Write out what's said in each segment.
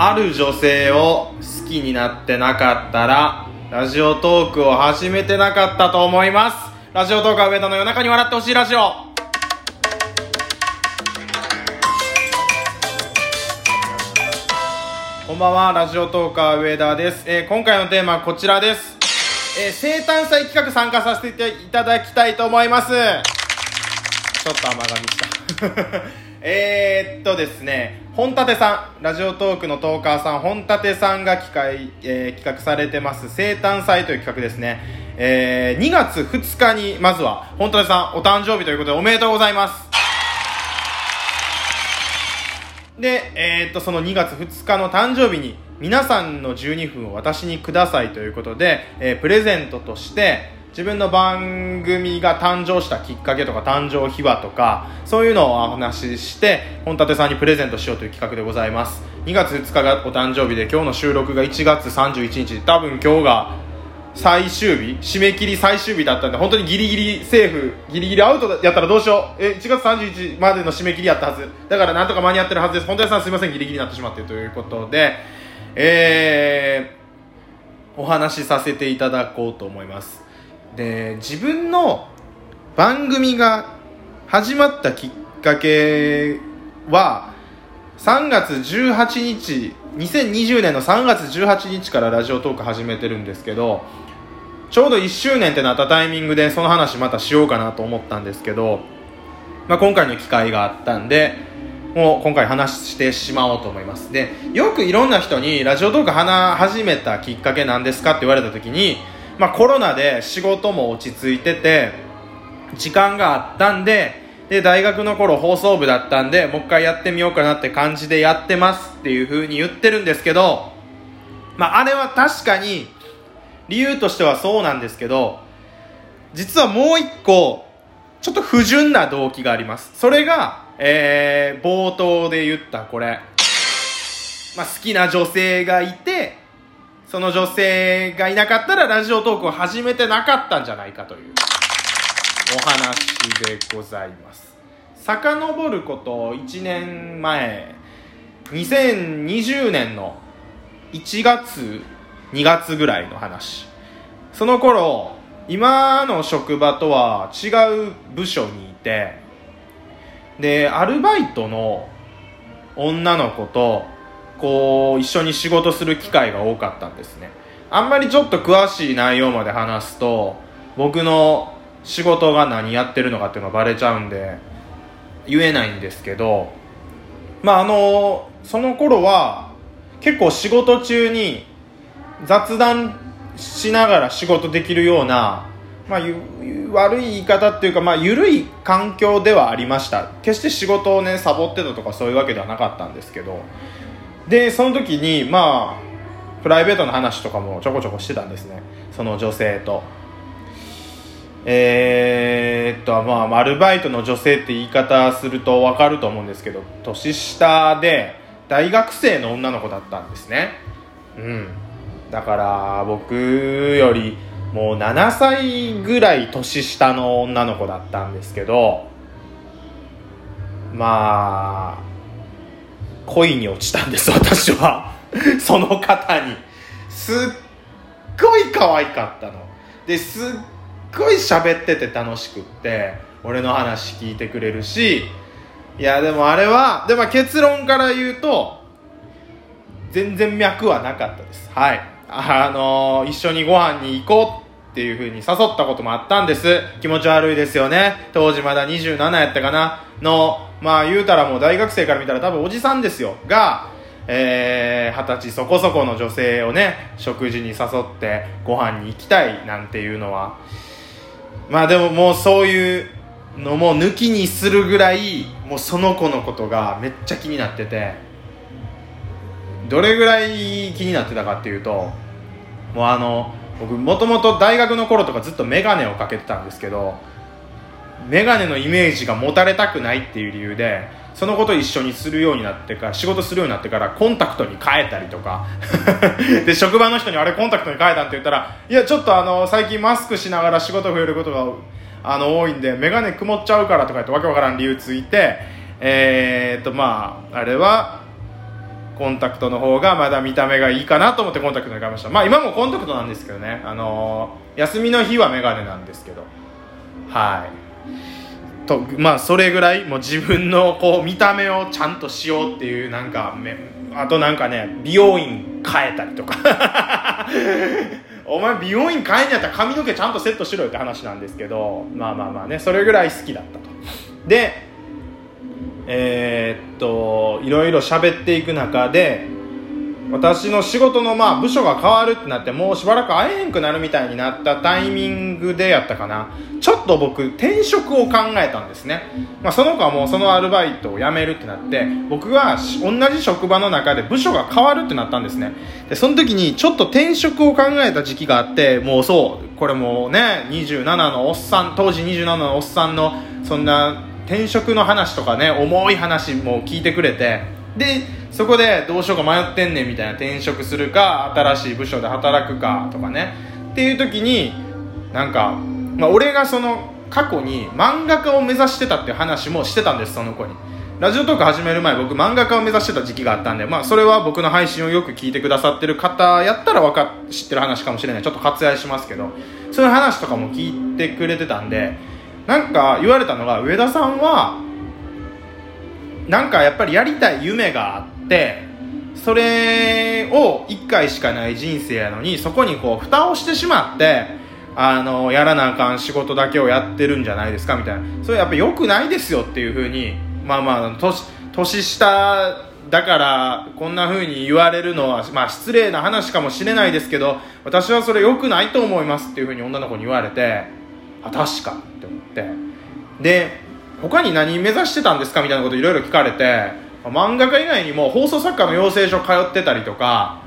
ある女性を好きになってなかったらラジオトークを始めてなかったと思います。ラジオトークは上田の夜中に笑ってほしいラジオ。こんばんはラジオトーカー上田です、えー今回のテーマはこちらです、えー生誕祭企画参加させていただきたいと思います。ちょっと甘噛みした。えーっとですね本立さんラジオトークのトーカーさん本立さんが企画,、えー企画されてます生誕祭という企画ですね、えー2月2日にまずは本立さんお誕生日ということでおめでとうございます。で、えーっとその2月2日の誕生日に皆さんの12分を私にくださいということで、えープレゼントとして自分の番組が誕生したきっかけとか誕生秘話とかそういうのをお話しして本立さんにプレゼントしようという企画でございます。2月2日がお誕生日で今日の収録が1月31日。多分今日が最終日締め切り最終日だったんで本当にギリギリセーフ。ギリギリアウトやったらどうしよう。え1月31日までの締め切りやったはず。だからなんとか間に合ってるはずです。本当にさんすいません。ギリギリになってしまってということでえー、お話しさせていただこうと思います。で自分の番組が始まったきっかけは3月18日2020年の3月18日からラジオトーク始めてるんですけどちょうど1周年ってなったタイミングでその話またしようかなと思ったんですけど、まあ、今回の機会があったんでもう今回話してしまおうと思います。でよくいろんな人にラジオトーク話始めたきっかけなんですかって言われた時に、まあ、コロナで仕事も落ち着いてて時間があったんでで大学の頃放送部だったんでもう一回やってみようかなって感じでやってますっていう風に言ってるんですけど、まあ、あれは確かに理由としてはそうなんですけど実はもう一個ちょっと不純な動機があります。それが、えー冒頭で言ったこれ、まあ、好きな女性がいてその女性がいなかったらラジオトークを始めてなかったんじゃないかという。お話でございます。遡ること1年前2020年の1月2月ぐらいの話。その頃今の職場とは違う部署にいてでアルバイトの女の子とこう一緒に仕事する機会が多かったんですね。あんまりちょっと詳しい内容まで話すと僕の仕事が何やってるのかっていうのがバレちゃうんで言えないんですけどまああのその頃は結構仕事中に雑談しながら仕事できるような、まあ、悪い言い方っていうか、まあ、緩い環境ではありました。決して仕事をねサボってたとかそういうわけではなかったんですけどでその時にまあプライベートの話とかもちょこちょこしてたんですね。その女性と。えー、っとまあアルバイトの女性って言い方すると分かると思うんですけど年下で大学生の女の子だったんですね。うん。だから僕よりもう7歳ぐらい年下の女の子だったんですけどまあ恋に落ちたんです私は。その方に。すっごい可愛かったの。ですっごい喋ってて楽しくって俺の話聞いてくれるし。いやでもあれはでも結論から言うと全然脈はなかったです。はい。あの一緒にご飯に行こうっていう風に誘ったこともあったんです。気持ち悪いですよね。当時まだ27やったかな。のまあ言うたらもう大学生から見たら多分おじさんですよ。がえー二十歳そこそこの女性をね食事に誘ってご飯に行きたいなんていうのは。まあでももうそういうのも抜きにするぐらいもうその子のことがめっちゃ気になってて。どれぐらい気になってたかっていうともうあの僕もともと大学の頃とかずっと眼鏡をかけてたんですけど眼鏡のイメージが持たれたくないっていう理由でそのこと一緒にするようになってから仕事するようになってからコンタクトに変えたりとか。で職場の人にあれコンタクトに変えたんって言ったらいやちょっとあの最近マスクしながら仕事増えることがあの多いんで眼鏡曇っちゃうからとか言ってわけわからん理由ついてえー、っとまああれはコンタクトの方がまだ見た目がいいかなと思ってコンタクトに変えました。まあ今もコンタクトなんですけどね。あの、休みの日はメガネなんですけど。はい。とまあそれぐらいもう自分のこう見た目をちゃんとしようっていうなんかめあとなんかね美容院変えたりとか。お前美容院変えんやったら髪の毛ちゃんとセットしろよって話なんですけどまあまあまあねそれぐらい好きだったと。でえー、っといろいろ喋っていく中で私の仕事のまあ部署が変わるってなってもうしばらく会えへんくなるみたいになったタイミングでやったかな。ちょっと僕転職を考えたんですね、まあ、その子はもうそのアルバイトを辞めるってなって僕が同じ職場の中で部署が変わるってなったんですね。でその時にちょっと転職を考えた時期があってもうそうこれもうね27のおっさん当時27のおっさんのそんな転職の話とかね重い話も聞いてくれてでそこでどうしようか迷ってんねんみたいな転職するか新しい部署で働くかとかね。っていう時になんか、まあ、俺がその過去に漫画家を目指してたっていう話もしてたんですその子に。ラジオトーク始める前僕漫画家を目指してた時期があったんで、まあ、それは僕の配信をよく聞いてくださってる方やったらわか知ってる話かもしれない。ちょっと割愛しますけど。そういう話とかも聞いてくれてたんでなんか言われたのが上田さんはなんかやっぱりやりたい夢があってそれを1回しかない人生やのにそこにこう蓋をしてしまってあのやらなあかん仕事だけをやってるんじゃないですかみたいな。それやっぱ良くないですよっていうふうにまあまあ年年下だからこんな風に言われるのは、まあ、失礼な話かもしれないですけど私はそれ良くないと思いますっていう風に女の子に言われてあ確かって思って。で他に何目指してたんですかみたいなこといろいろ聞かれて漫画家以外にも放送作家の養成所通ってたりとか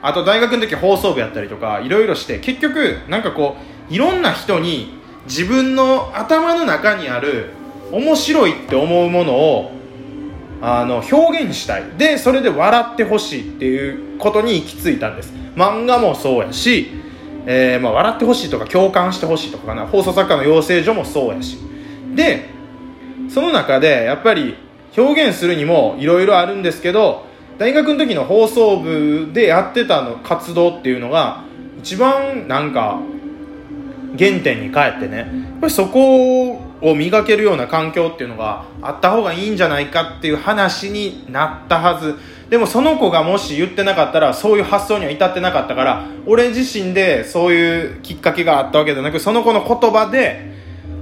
あと大学の時放送部やったりとかいろいろして結局なんかこういろんな人に自分の頭の中にある面白いって思うものをあの表現したい。でそれで笑ってほしいっていうことに行き着いたんです。漫画もそうやしえー、まあ、笑ってほしいとか共感してほしいとかかな。放送作家の養成所もそうやし。でその中でやっぱり表現するにもいろいろあるんですけど大学の時の放送部でやってたの活動っていうのが一番なんか原点に帰ってね。やっぱりそこを磨けるような環境っていうのがあった方がいいんじゃないかっていう話になったはず。でもその子がもし言ってなかったらそういう発想には至ってなかったから俺自身でそういうきっかけがあったわけじゃなくその子の言葉で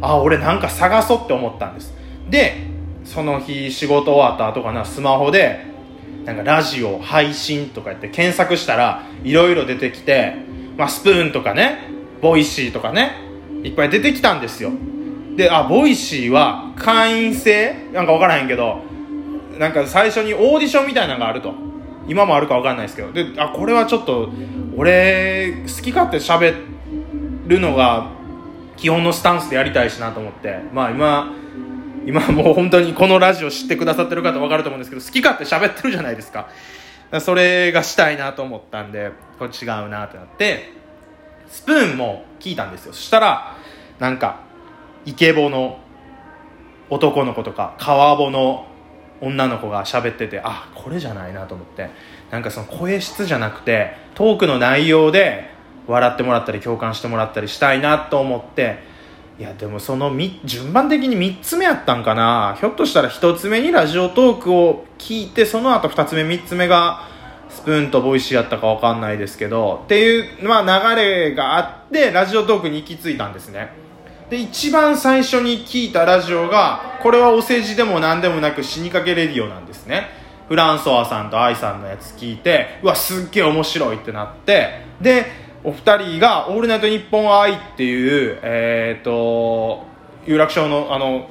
あ俺なんか探そうって思ったんです。でその日仕事終わった後かなスマホでなんかラジオ配信とか言って検索したらいろいろ出てきて、まあ、スプーンとかねボイシーとかねいっぱい出てきたんですよ。であボイシーは会員制？なんか分からへんけどなんか最初にオーディションみたいなのがあると。今もあるか分かんないですけど。であこれはちょっと俺好き勝手喋るのが基本のスタンスでやりたいしなと思って。まあ今今もう本当にこのラジオ知ってくださってる方分かると思うんですけど好き勝手喋ってるじゃないですか。それがしたいなと思ったんでこれ違うなってなってスプーンも聞いたんですよ。そしたらなんかイケボの男の子とか川ボの女の子が喋っててあこれじゃないなと思ってなんかその声質じゃなくてトークの内容で笑ってもらったり共感してもらったりしたいなと思っていやでもその順番的に3つ目やったんかな。ひょっとしたら1つ目にラジオトークを聞いてその後2つ目3つ目がスプーンとボイシーやったか分かんないですけど。っていう、まあ、流れがあってラジオトークに行き着いたんですね。で一番最初に聞いたラジオがこれはお世辞でも何でもなく死にかけレディオなんですね。フランソワさんと愛さんのやつ聞いてうわすっげえ面白いってなって。でお二人が「オールナイトニッポン愛」っていうえっ、ー、と有楽町のあの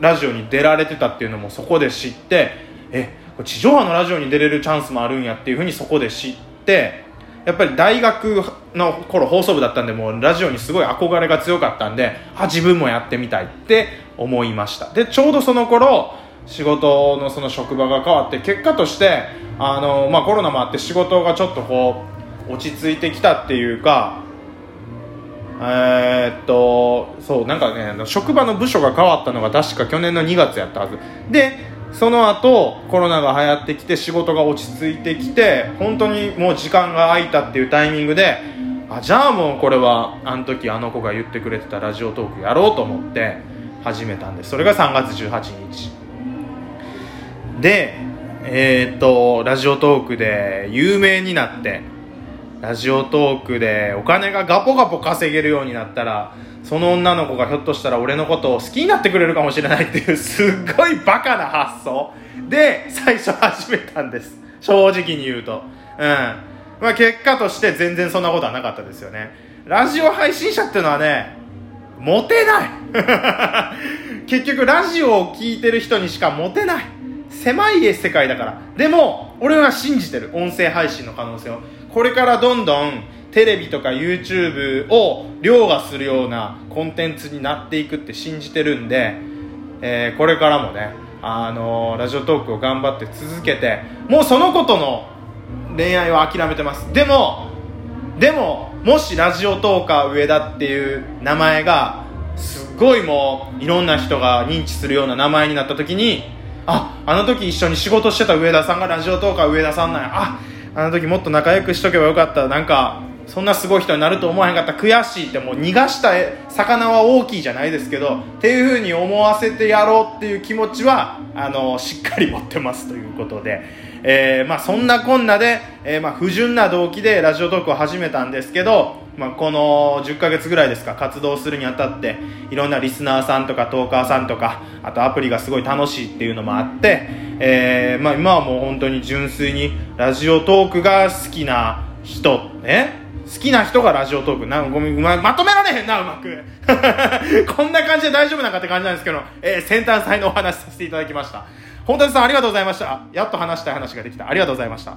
ラジオに出られてたっていうのもそこで知ってえこれ地上波のラジオに出れるチャンスもあるんやっていうふうにそこで知ってやっぱり大学の頃放送部だったんでもうラジオにすごい憧れが強かったんであ自分もやってみたいって思いました。でちょうどその頃仕事のその職場が変わって結果としてあの、まあ、コロナもあって仕事がちょっとこう落ち着いてきたっていうかえー、っとそうなんかね職場の部署が変わったのが確か去年の2月やったはず。でその後コロナが流行ってきて仕事が落ち着いてきて本当にもう時間が空いたっていうタイミングであじゃあもうこれはあの時あの子が言ってくれてたラジオトークやろうと思って始めたんです。それが3月18日。でえー、っとラジオトークで有名になってラジオトークでお金がガポガポ稼げるようになったらその女の子がひょっとしたら俺のことを好きになってくれるかもしれないっていうすっごいバカな発想。で最初始めたんです。正直に言うと。うん。まあ結果として全然そんなことはなかったですよね。ラジオ配信者っていうのはねモテない。結局ラジオを聴いてる人にしかモテない。狭い世界だから。でも俺は信じてる。音声配信の可能性を。これからどんどんテレビとか YouTube を凌駕するようなコンテンツになっていくって信じてるんで、えー、これからもね、あのー、ラジオトークを頑張って続けてもうそのことの恋愛は諦めてます。でもでももしラジオトーカー上田っていう名前がすごいもういろんな人が認知するような名前になった時にああの時一緒に仕事してた上田さんがラジオトーカー上田さんなんや。ああの時もっと仲良くしとけばよかったなんかそんなすごい人になると思わへんかった悔しいってもう逃がした魚は大きいじゃないですけどっていうふうに思わせてやろうっていう気持ちはあのしっかり持ってますということで、えー、まあ、そんなこんなで、えー、まあ、不純な動機でラジオトークを始めたんですけど、まあ、この10ヶ月ぐらいですか活動するにあたっていろんなリスナーさんとかトーカーさんとかあとアプリがすごい楽しいっていうのもあって、えー、まあ、今はもう本当に純粋にラジオトークが好きな人ね好きな人がラジオトーク。なんかごめん、ま、まとめられへんな、うまく。こんな感じで大丈夫なんかって感じなんですけど、えー、先端祭のお話させていただきました。本田さんありがとうございました。やっと話したい話ができた。ありがとうございました。